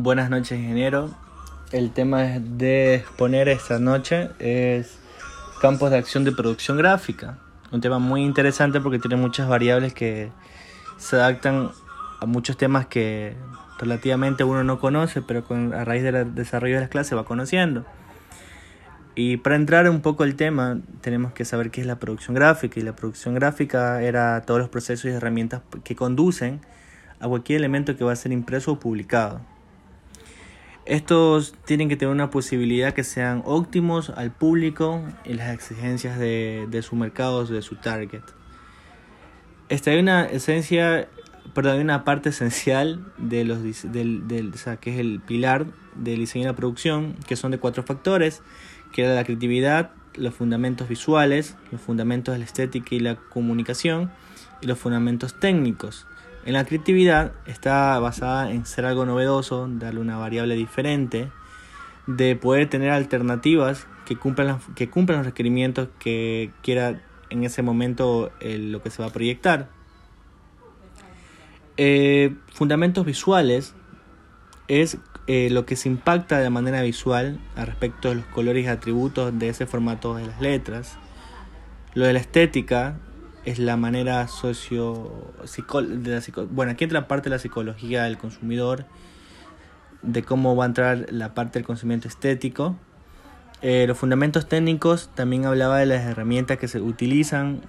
Buenas noches, ingeniero. El tema de exponer esta noche es campos de acción de producción gráfica. Un tema muy interesante porque tiene muchas variables que se adaptan a muchos temas que relativamente uno no conoce, pero a raíz del desarrollo de las clases va conociendo. Y para entrar un poco al tema, tenemos que saber qué es la producción gráfica. Y la producción gráfica era todos los procesos y herramientas que conducen a cualquier elemento que va a ser impreso o publicado. Estos tienen que tener una posibilidad que sean óptimos al público y las exigencias de, de su mercado, de su target. Esta hay una esencia, perdón, hay una parte esencial de los, del, del, que es el pilar del diseño y la producción, que son de cuatro factores, que era la creatividad, los fundamentos visuales, los fundamentos de la estética y la comunicación y los fundamentos técnicos. En la creatividad está basada en ser algo novedoso, darle una variable diferente, de poder tener alternativas que cumplan, los requerimientos que quiera en ese momento lo que se va a proyectar. Eh, fundamentos visuales es eh, lo que se impacta de manera visual al respecto de los colores y atributos de ese formato de las letras. Lo de la estética es la manera socio de la bueno aquí entra parte de la psicología del consumidor de cómo va a entrar la parte del conocimiento estético. Eh, los fundamentos técnicos también hablaba de las herramientas que se utilizan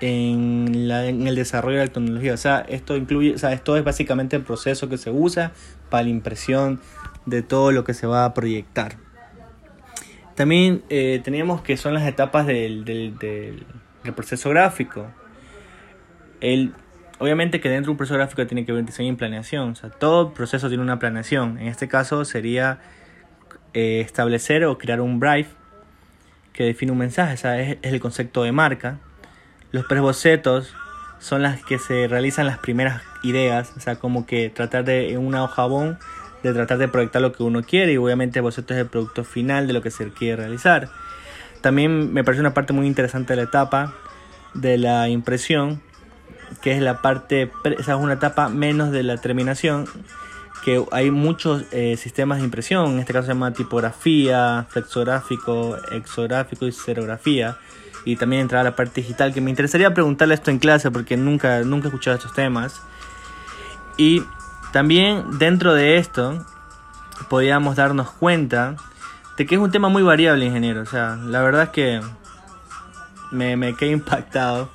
en, la, el desarrollo de la tecnología. O sea esto incluye o sea esto es básicamente el proceso que se usa para la impresión de todo lo que se va a proyectar. También eh, teníamos que son las etapas del, del el proceso gráfico. El, obviamente que dentro de un proceso gráfico tiene que haber diseño y planeación. O sea, todo proceso tiene una planeación. En este caso sería eh, establecer o crear un brief que define un mensaje. O sea, es, el concepto de marca. Los presbocetos son las que se realizan las primeras ideas. O sea, como que tratar de una hojabón de tratar de proyectar lo que uno quiere y obviamente el boceto es el producto final de lo que se quiere realizar. También me parece una parte muy interesante de la etapa de la impresión, que es la parte, esa es una etapa menos de la terminación, que hay muchos eh, sistemas de impresión, en este caso se llama tipografía, flexográfico, exográfico y serografía, y también entrar a la parte digital, que me interesaría preguntarle esto en clase porque nunca, nunca he escuchado estos temas. Y también dentro de esto podíamos darnos cuenta que es un tema muy variable, ingeniero. O sea, la verdad es que me, me quedé impactado.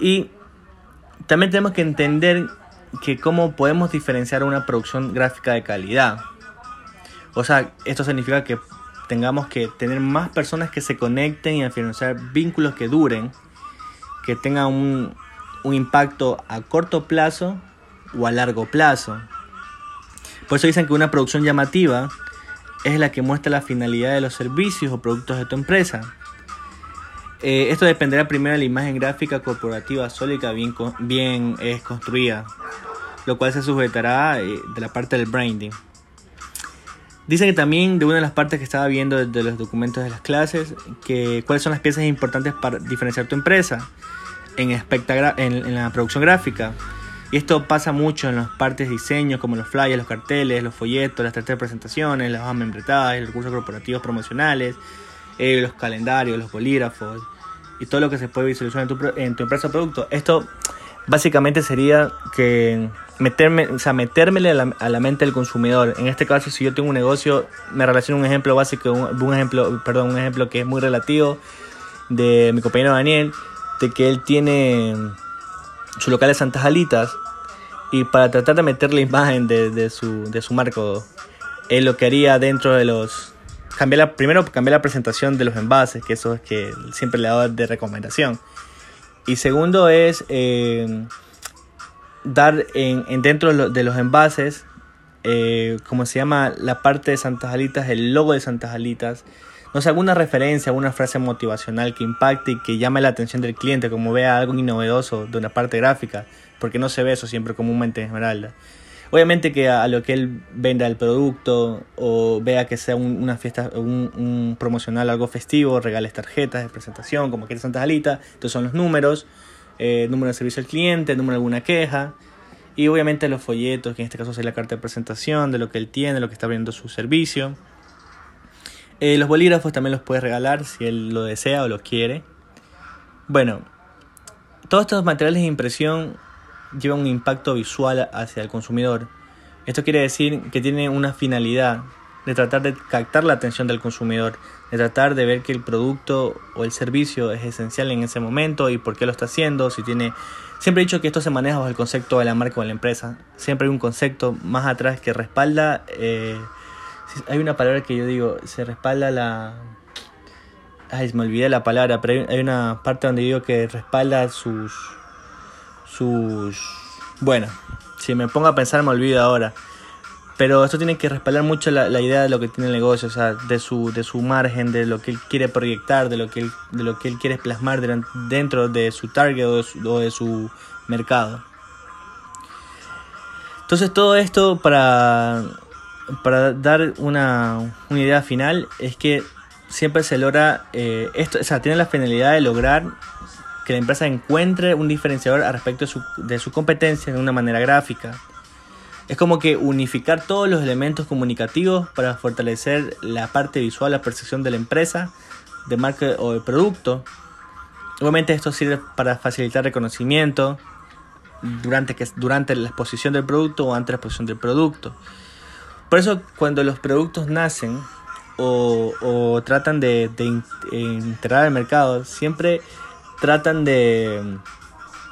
Y también tenemos que entender que cómo podemos diferenciar una producción gráfica de calidad. O sea, esto significa que tengamos que tener más personas que se conecten y afianzar vínculos que duren, que tengan un, un impacto a corto plazo o a largo plazo. Por eso dicen que una producción llamativa es la que muestra la finalidad de los servicios o productos de tu empresa. Eh, esto dependerá primero de la imagen gráfica corporativa sólida bien, bien es construida, lo cual se sujetará eh, de la parte del branding. Dice que también de una de las partes que estaba viendo de los documentos de las clases, que cuáles son las piezas importantes para diferenciar tu empresa en, en la producción gráfica. Y esto pasa mucho en las partes de diseño, como los flyers, los carteles, los folletos, las tarjetas de presentaciones, las hojas membretadas, los recursos corporativos promocionales, eh, los calendarios, los bolígrafos y todo lo que se puede visualizar en tu, tu empresa o producto. Esto básicamente sería que meterme, o sea, metérmele a la, a la, mente del consumidor. En este caso, si yo tengo un negocio, me relaciono un ejemplo básico, un, un, ejemplo, perdón, un ejemplo que es muy relativo de mi compañero Daniel, de que él tiene su local de Santas Alitas y para tratar de meter la imagen de, su, de su marco, él lo que haría dentro de los... Cambiar la, primero cambiar la presentación de los envases, que eso es que siempre le dado de recomendación. Y segundo es eh, dar en, en, dentro de los envases, eh, como se llama la parte de Santas Alitas, el logo de Santas Alitas, no sé, alguna referencia, alguna frase motivacional que impacte y que llame la atención del cliente, como vea algo innovedoso de una parte gráfica, porque no se ve eso siempre comúnmente en Esmeralda. Obviamente que a, lo que él venda el producto o vea que sea un, una fiesta, un, promocional, algo festivo, regales tarjetas de presentación, como quiere Santa Alita, estos son los números, eh, número de servicio al cliente, número de alguna queja, Y obviamente los folletos, que en este caso es la carta de presentación, de lo que él tiene, lo que está abriendo su servicio. Eh, los bolígrafos también los puede regalar si él lo desea o lo quiere. Bueno, todos estos materiales de impresión llevan un impacto visual hacia el consumidor. Esto quiere decir que tiene una finalidad de tratar de captar la atención del consumidor, de tratar de ver que el producto o el servicio es esencial en ese momento y por qué lo está haciendo, si tiene... Siempre he dicho que esto se maneja bajo el concepto de la marca o de la empresa. Siempre hay un concepto más atrás que respalda... Eh, hay una palabra que yo digo, se respalda la... Ay, me olvidé la palabra, pero hay una parte donde digo que respalda sus... sus... Bueno, si me pongo a pensar me olvido ahora. Pero esto tiene que respaldar mucho la, idea de lo que tiene el negocio, o sea, de su, de su margen, de lo que él quiere proyectar, de lo que él, de lo que él quiere plasmar dentro de su target o de su, mercado. Entonces todo esto para, para dar una, idea final es que siempre se logra, eh, esto, o sea, tiene la finalidad de lograr que la empresa encuentre un diferenciador al respecto de su, de su competencia de una manera gráfica es como que unificar todos los elementos comunicativos para fortalecer la parte visual, la percepción de la empresa, de marca o de producto. Obviamente esto sirve para facilitar reconocimiento durante, que, durante la exposición del producto o antes de la exposición del producto. Por eso cuando los productos nacen o, tratan de, de integrar el mercado, siempre tratan de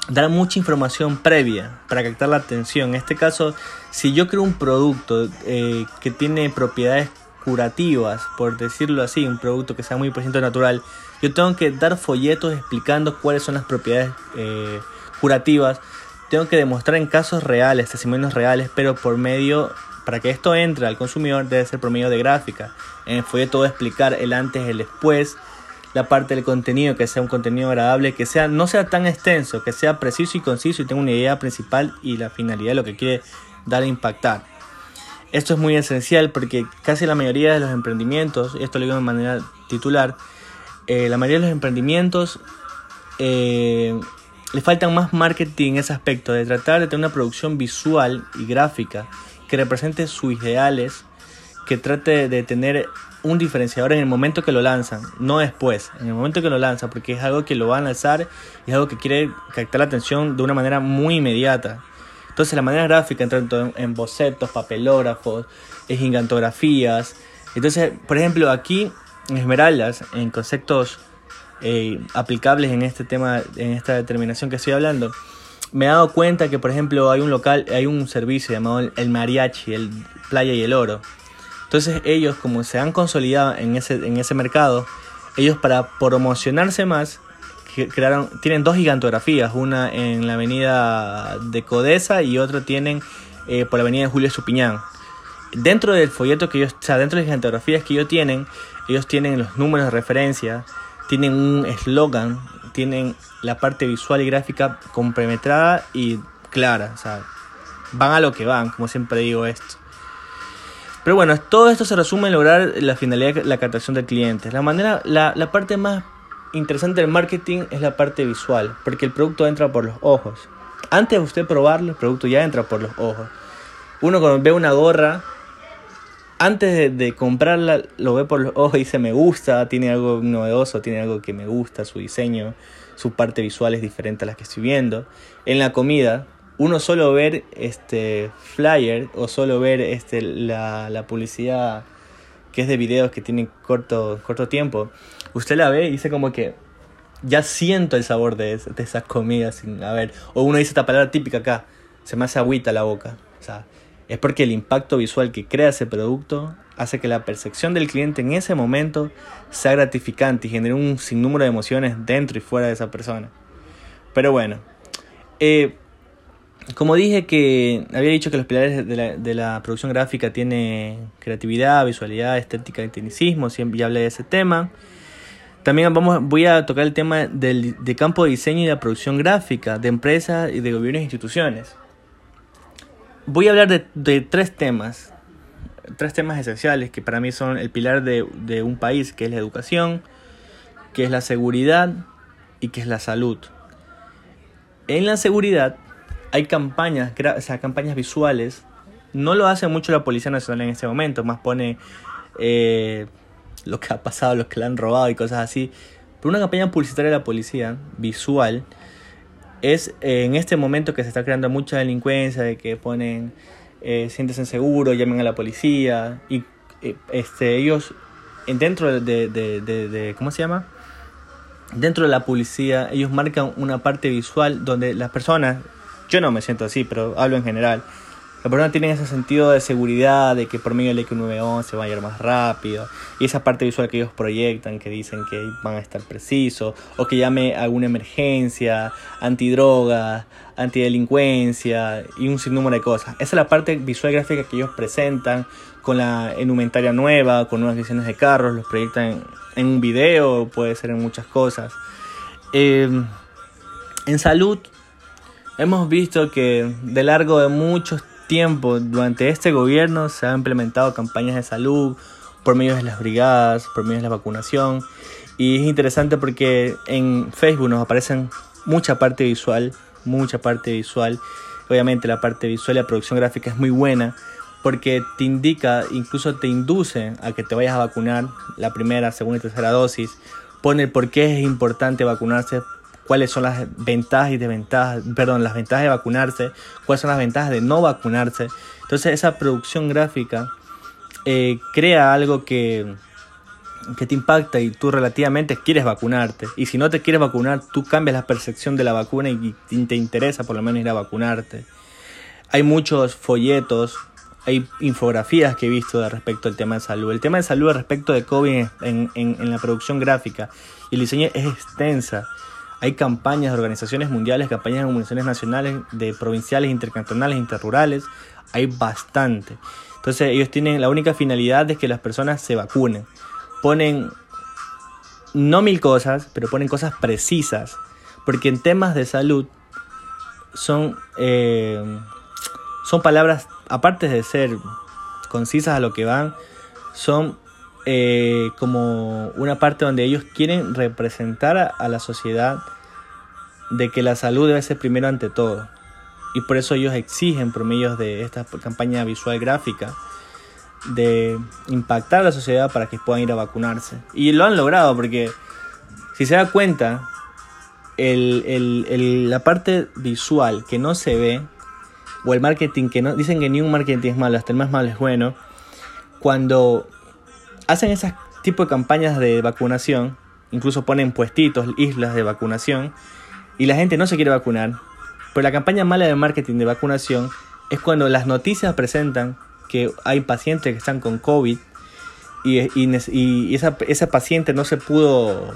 dar mucha información previa para captar la atención. En este caso, si yo creo un producto eh, que tiene propiedades curativas, por decirlo así, un producto que sea muy por natural, yo tengo que dar folletos explicando cuáles son las propiedades eh, curativas. Tengo que demostrar en casos reales, testimonios reales, pero por medio, para que esto entre al consumidor, debe ser por medio de gráfica. En el folleto explicar el antes, el después, la parte del contenido, que sea un contenido agradable, que sea, no sea tan extenso, que sea preciso y conciso y tenga una idea principal y la finalidad de lo que quiere dar a impactar. Esto es muy esencial porque casi la mayoría de los emprendimientos, y esto lo digo de manera titular, eh, la mayoría de los emprendimientos eh, le faltan más marketing en ese aspecto, de tratar de tener una producción visual y gráfica que represente sus ideales, que trate de tener un diferenciador en el momento que lo lanzan, no después, en el momento que lo lanzan, porque es algo que lo van a lanzar y es algo que quiere captar la atención de una manera muy inmediata. Entonces la manera gráfica, tanto en, bocetos, papelógrafos, en gigantografías. Entonces, por ejemplo, aquí en Esmeraldas, en conceptos eh, aplicables en este tema, en esta determinación que estoy hablando, me he dado cuenta que, por ejemplo, hay un local, hay un servicio llamado el Mariachi, el Playa y el Oro entonces ellos, como se han consolidado en ese, en ese mercado, ellos para promocionarse más, crearon, tienen dos gigantografías, una en la avenida de Codesa y otra tienen eh, por la avenida de Julio Supiñán. Dentro del folleto que ellos, o sea, dentro de las gigantografías que ellos tienen, ellos tienen los números de referencia, tienen un eslogan, tienen la parte visual y gráfica compenetrada y clara, o sea, van a lo que van, como siempre digo esto. Pero bueno, todo esto se resume en lograr la finalidad de la captación del cliente. La manera, la, la parte más interesante del marketing es la parte visual, porque el producto entra por los ojos. Antes de usted probarlo, el producto ya entra por los ojos. Uno cuando ve una gorra, antes de, de, comprarla, lo ve por los ojos y dice me gusta, tiene algo novedoso, tiene algo que me gusta, su diseño, su parte visual es diferente a la que estoy viendo. En la comida, uno solo ver este flyer o solo ver este la, la publicidad que es de videos que tienen corto, corto tiempo, usted la ve y dice como que ya siento el sabor de, de esas comidas sin a ver, o uno dice esta palabra típica acá, se me hace agüita la boca. O sea, es porque el impacto visual que crea ese producto hace que la percepción del cliente en ese momento sea gratificante y genere un sinnúmero de emociones dentro y fuera de esa persona. Pero bueno, eh, como dije que había dicho que los pilares de la, la producción gráfica tiene creatividad, visualidad, estética y tecnicismo, siempre ya hablé de ese tema. También vamos, voy a tocar el tema del de campo de diseño y de producción gráfica, de empresas y de gobiernos e instituciones. Voy a hablar de, de, tres temas, tres temas esenciales que para mí son el pilar de, de un país, que es la educación, que es la seguridad y que es la salud. En la seguridad hay campañas, o sea, campañas visuales. No lo hace mucho la Policía Nacional en este momento, más pone eh, lo que ha pasado, los que le han robado y cosas así. Pero una campaña publicitaria de la policía, visual, es eh, en este momento que se está creando mucha delincuencia, de que ponen, eh, siéntese seguro, llamen a la policía, y eh, este, ellos, dentro de, de, de, ¿cómo se llama? Dentro de la policía, ellos marcan una parte visual donde las personas, yo no me siento así, pero hablo en general, las personas tienen ese sentido de seguridad, de que por medio del X911 va a ir más rápido. Y esa parte visual que ellos proyectan, que dicen que van a estar precisos, o que llame a alguna emergencia, antidroga, antidelincuencia y un sinnúmero de cosas. Esa es la parte visual gráfica que ellos presentan con la indumentaria nueva, con nuevas visiones de carros, los proyectan en, un video, puede ser en muchas cosas. Eh, en salud, hemos visto que de largo de muchos durante este gobierno, se han implementado campañas de salud por medio de las brigadas, por medio de la vacunación. Y es interesante porque en Facebook nos aparecen mucha parte visual, mucha parte visual. Obviamente la parte visual y la producción gráfica es muy buena porque te indica, incluso te induce a que te vayas a vacunar la primera, segunda y tercera dosis. Pone por qué es importante vacunarse cuáles son las ventajas y desventajas, perdón, las ventajas de vacunarse, cuáles son las ventajas de no vacunarse. Entonces esa producción gráfica eh, crea algo que, que te impacta y tú relativamente quieres vacunarte. Y si no te quieres vacunar, tú cambias la percepción de la vacuna y te interesa por lo menos ir a vacunarte. Hay muchos folletos, hay infografías que he visto respecto al tema de salud. El tema de salud respecto de COVID en, en, en la producción gráfica y el diseño es extensa. Hay campañas de organizaciones mundiales, campañas de organizaciones nacionales, de provinciales, intercantonales, interrurales. Hay bastante. Entonces ellos tienen la única finalidad de que las personas se vacunen. Ponen no mil cosas, pero ponen cosas precisas. Porque en temas de salud son, eh, son palabras, aparte de ser concisas a lo que van, son eh, como una parte donde ellos quieren representar a, la sociedad de que la salud debe ser primero ante todo. Y por eso ellos exigen por medio de esta campaña visual gráfica de impactar a la sociedad para que puedan ir a vacunarse. Y lo han logrado porque si se da cuenta, el, la parte visual que no se ve, o el marketing que no, dicen que ni un marketing es malo, hasta el más malo es bueno, cuando hacen esas tipo de campañas de vacunación, incluso ponen puestitos, islas de vacunación, y la gente no se quiere vacunar. Pero la campaña mala de marketing de vacunación es cuando las noticias presentan que hay pacientes que están con COVID y, y, esa, esa, paciente no se pudo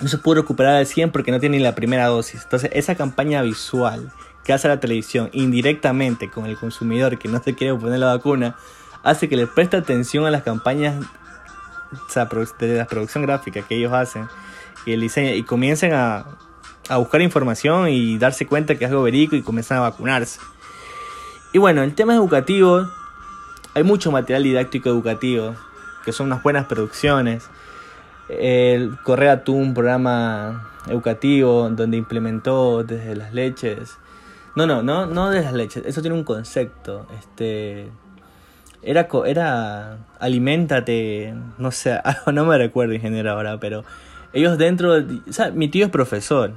no se pudo recuperar al 100 porque no tiene la primera dosis. Entonces esa campaña visual que hace la televisión indirectamente con el consumidor que no se quiere poner la vacuna hace que le preste atención a las campañas de la producción gráfica que ellos hacen y el diseño y comiencen a, buscar información y darse cuenta que es algo verídico y comienzan a vacunarse. Y bueno, el tema educativo, hay mucho material didáctico educativo, que son unas buenas producciones. El Correa tuvo un programa educativo donde implementó desde las leches. No, no, no, no desde las leches. Eso tiene un concepto. Este era, era alimentate, no sé, no me recuerdo ingeniero ahora, pero ellos dentro, o sea, mi tío es profesor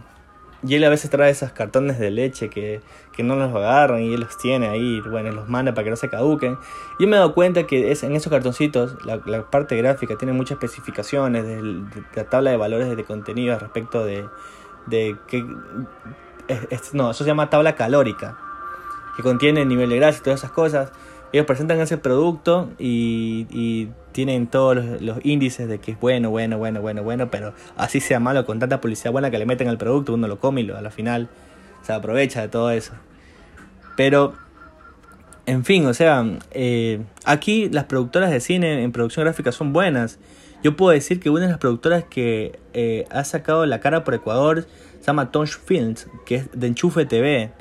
y él a veces trae esos cartones de leche que, que no los agarran y él los tiene ahí, bueno, los manda para que no se caduquen. Y me he dado cuenta que es, en esos cartoncitos la, la parte gráfica tiene muchas especificaciones de, la tabla de valores de contenido respecto de, de que... no, eso se llama tabla calórica, que contiene el nivel de grasa y todas esas cosas ellos presentan ese producto y, tienen todos los, índices de que es bueno, bueno, bueno, bueno, bueno, pero así sea malo con tanta publicidad buena que le meten al producto, uno lo come y lo, a la final se aprovecha de todo eso. Pero, en fin, o sea, eh, aquí las productoras de cine en producción gráfica son buenas. Yo puedo decir que una de las productoras que eh, ha sacado la cara por Ecuador se llama Tonch Films, que es de Enchufe TV.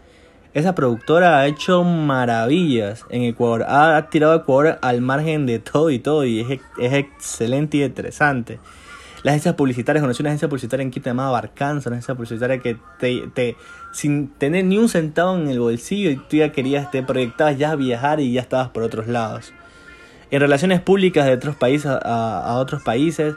Esa productora ha hecho maravillas en Ecuador. Ha, tirado a Ecuador al margen de todo y todo. Y es, excelente y interesante. Las agencias publicitarias, conocí una agencia publicitaria en Quito llamada Barcanza, una agencia publicitaria que te, te, sin tener ni un centavo en el bolsillo y tú ya querías, te proyectabas ya viajar y ya estabas por otros lados. En relaciones públicas de otros países a, otros países,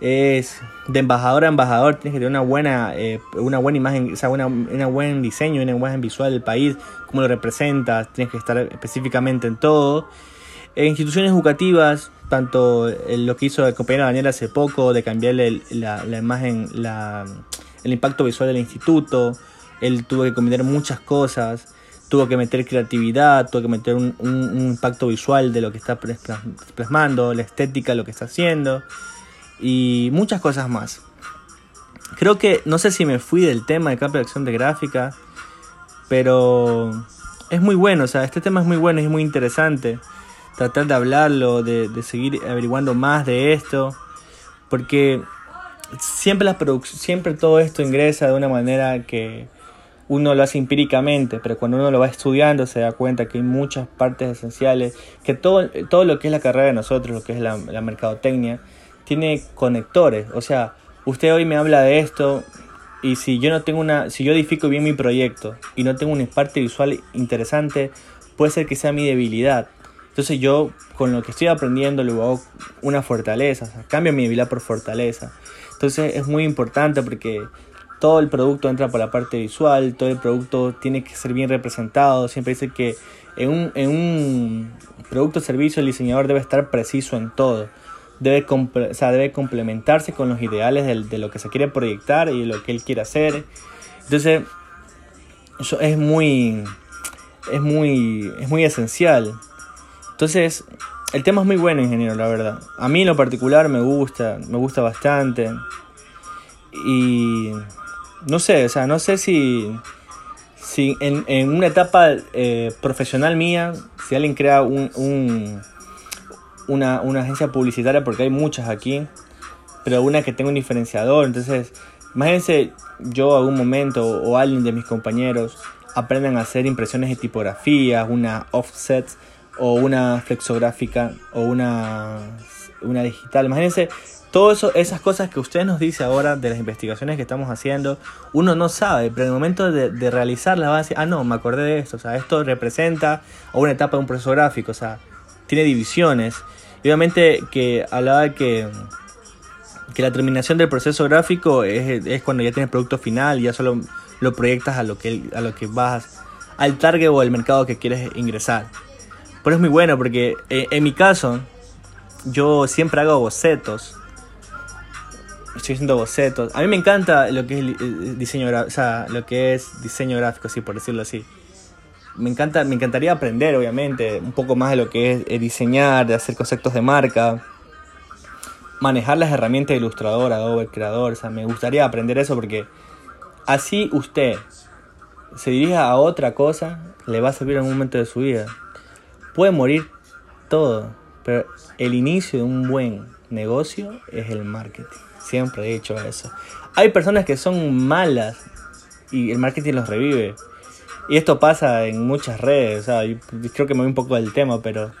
es de embajador a embajador, tienes que tener una buena, eh, una buena imagen, o una, una buen diseño, una imagen visual del país, cómo lo representas, tienes que estar específicamente en todo. Instituciones educativas, tanto lo que hizo el compañero Daniel hace poco, de cambiarle la, la, imagen, la, el impacto visual del instituto, él tuvo que combinar muchas cosas, tuvo que meter creatividad, tuvo que meter un, un, impacto visual de lo que está plasmando, la estética, lo que está haciendo y muchas cosas más. Creo que, no sé si me fui del tema de cambio de acción de gráfica, pero es muy bueno, o sea, este tema es muy bueno y es muy interesante tratar de hablarlo, de, seguir averiguando más de esto, porque siempre, la siempre todo esto ingresa de una manera que uno lo hace empíricamente, pero cuando uno lo va estudiando se da cuenta que hay muchas partes esenciales, que todo, todo lo que es la carrera de nosotros, lo que es la mercadotecnia, tiene conectores, o sea, usted hoy me habla de esto, y si yo no tengo una, si yo edifico bien mi proyecto y no tengo una parte visual interesante, puede ser que sea mi debilidad. Entonces yo con lo que estoy aprendiendo luego hago una fortaleza, cambio mi debilidad por fortaleza. Entonces es muy importante porque todo el producto entra por la parte visual, todo el producto tiene que ser bien representado. Siempre dice que en un, en un producto o servicio el diseñador debe estar preciso en todo. Debe, o sea, debe complementarse con los ideales de, de, lo que se quiere proyectar y lo que él quiere hacer. Entonces, eso es muy, es muy, es muy esencial. Entonces, el tema es muy bueno, ingeniero, la verdad. A mí en lo particular me gusta, me gusta bastante. Y no sé, o sea, no sé si, si en, en una etapa eh, profesional mía, si alguien crea un, una, una agencia publicitaria, porque hay muchas aquí, pero una que tenga un diferenciador. Entonces, imagínense yo algún momento o alguien de mis compañeros aprendan a hacer impresiones de tipografía, una offset o una flexográfica o una, una digital. Imagínense todas esas cosas que usted nos dice ahora de las investigaciones que estamos haciendo, uno no sabe, pero en el momento de, de realizarlas va a decir, ah, no, me acordé de esto, o sea, esto representa una etapa de un proceso gráfico, o sea, tiene divisiones. Y obviamente que hablaba que, que la terminación del proceso gráfico es, es cuando ya tienes producto final, ya solo lo proyectas a lo que, a lo que vas, al target o al mercado que quieres ingresar. Pero es muy bueno porque eh, en mi caso, yo siempre hago bocetos. Estoy haciendo bocetos. A mí me encanta lo que es diseño o lo que es diseño gráfico, sí, por decirlo así. Me encanta, me encantaría aprender, obviamente, un poco más de lo que es eh, diseñar, de hacer conceptos de marca, manejar las herramientas de ilustrador, Adobe Creador. O sea, me gustaría aprender eso porque así usted se dirija a otra cosa, le va a servir en un momento de su vida. Puede morir todo, pero el inicio de un buen negocio es el marketing. Siempre he dicho eso. Hay personas que son malas y el marketing los revive. Y esto pasa en muchas redes. creo que me voy un poco del tema, pero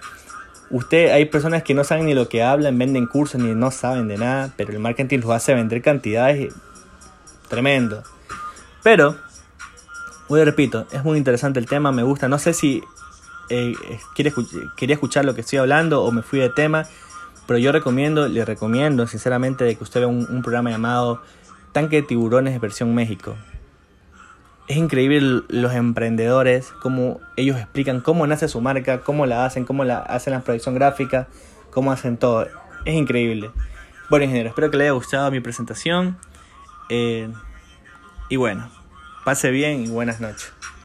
usted hay personas que no saben ni lo que hablan, venden cursos ni no saben de nada, pero el marketing los hace vender cantidades tremendo. Pero, hoy repito, es muy interesante el tema, me gusta. No sé si eh, quería escuchar lo que estoy hablando o me fui de tema, pero yo recomiendo, le recomiendo sinceramente de que usted vea un, programa llamado Tanque de Tiburones versión México. Es increíble los emprendedores, cómo ellos explican cómo nace su marca, cómo la hacen, cómo la hacen la proyección gráfica, cómo hacen todo. Es increíble. Bueno, ingeniero, espero que le haya gustado mi presentación. Eh, y bueno, pase bien y buenas noches.